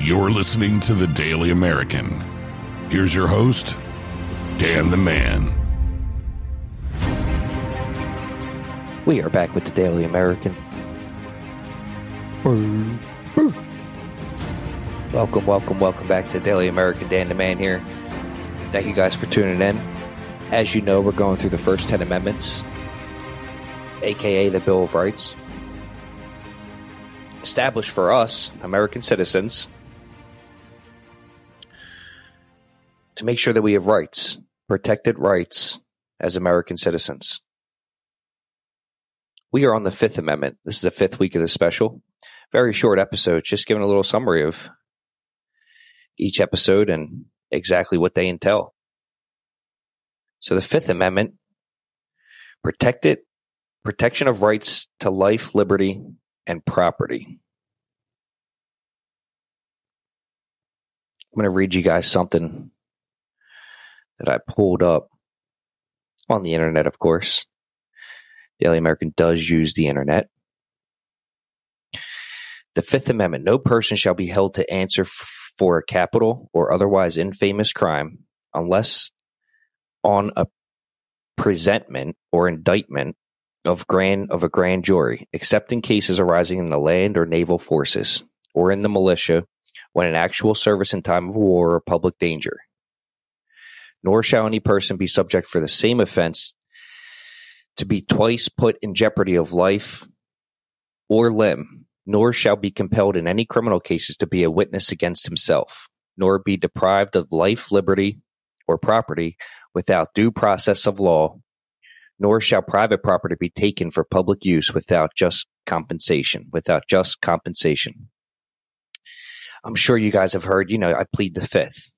You're listening to the Daily American. Here's your host, Dan the Man. We are back with the Daily American. Welcome, welcome, welcome back to the Daily American. Dan the Man here. Thank you guys for tuning in. As you know, we're going through the first 10 amendments, aka the Bill of Rights, established for us, American citizens, to make sure that we have rights, protected rights as American citizens. We are on the Fifth Amendment. This is the fifth week of the special. Very short episode, just giving a little summary of each episode and exactly what they entail. So the Fifth Amendment protected protection of rights to life, liberty, and property. I'm going to read you guys something that I pulled up on the internet, of course. Daily American does use the internet. The Fifth Amendment no person shall be held to answer f- for a capital or otherwise infamous crime unless on a presentment or indictment of grand of a grand jury, except in cases arising in the land or naval forces or in the militia when in actual service in time of war or public danger. Nor shall any person be subject for the same offense to be twice put in jeopardy of life or limb, nor shall be compelled in any criminal cases to be a witness against himself, nor be deprived of life, liberty, or property without due process of law, nor shall private property be taken for public use without just compensation, without just compensation. I'm sure you guys have heard, you know, I plead the fifth.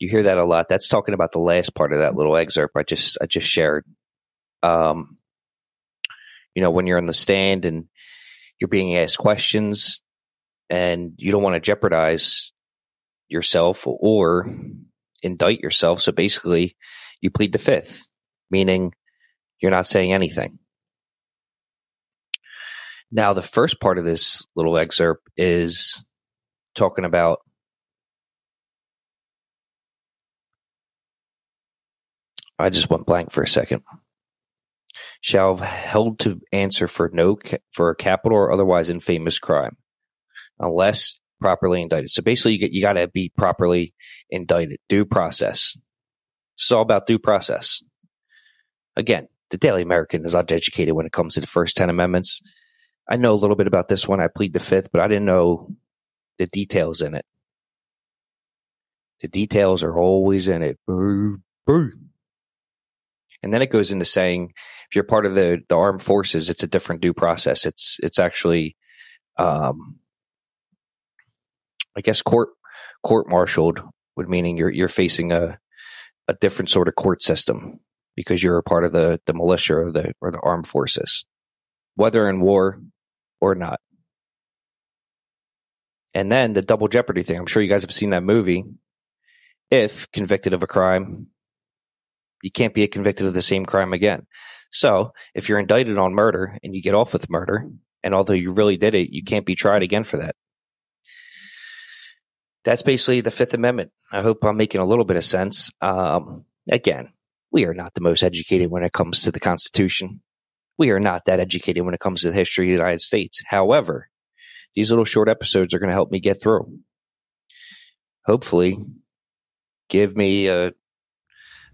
You hear that a lot. That's talking about the last part of that little excerpt I just I just shared. Um, you know, when you're on the stand and you're being asked questions and you don't want to jeopardize yourself or indict yourself. So basically, you plead the fifth, meaning you're not saying anything. Now, the first part of this little excerpt is talking about I just went blank for a second. Shall held to answer for no for a capital or otherwise infamous crime, unless properly indicted. So basically, you get you got to be properly indicted. Due process. It's all about due process. Again, the Daily American is uneducated when it comes to the first ten amendments. I know a little bit about this one. I plead the fifth, but I didn't know the details in it. The details are always in it. And then it goes into saying if you're part of the, the armed forces, it's a different due process. It's it's actually um, I guess court court martialed would meaning you're you're facing a a different sort of court system because you're a part of the the militia or the or the armed forces, whether in war or not. And then the double jeopardy thing. I'm sure you guys have seen that movie. If convicted of a crime, you can't be convicted of the same crime again. So if you're indicted on murder and you get off with murder, and although you really did it, you can't be tried again for that. That's basically the Fifth Amendment. I hope I'm making a little bit of sense. Um, again, we are not the most educated when it comes to the Constitution. We are not that educated when it comes to the history of the United States. However, these little short episodes are going to help me get through. Hopefully, give me a,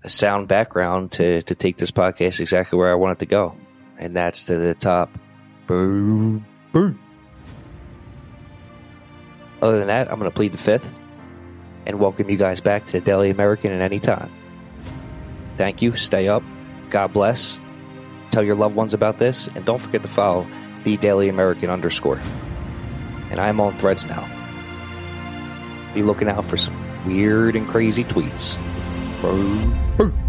a sound background to, to take this podcast exactly where I want it to go. And that's to the top. Boom, boom. Other than that, I'm going to plead the fifth and welcome you guys back to the Daily American at any time. Thank you. Stay up. God bless. Tell your loved ones about this. And don't forget to follow the Daily American underscore and I'm on threads now. Be looking out for some weird and crazy tweets. Boom. Boom.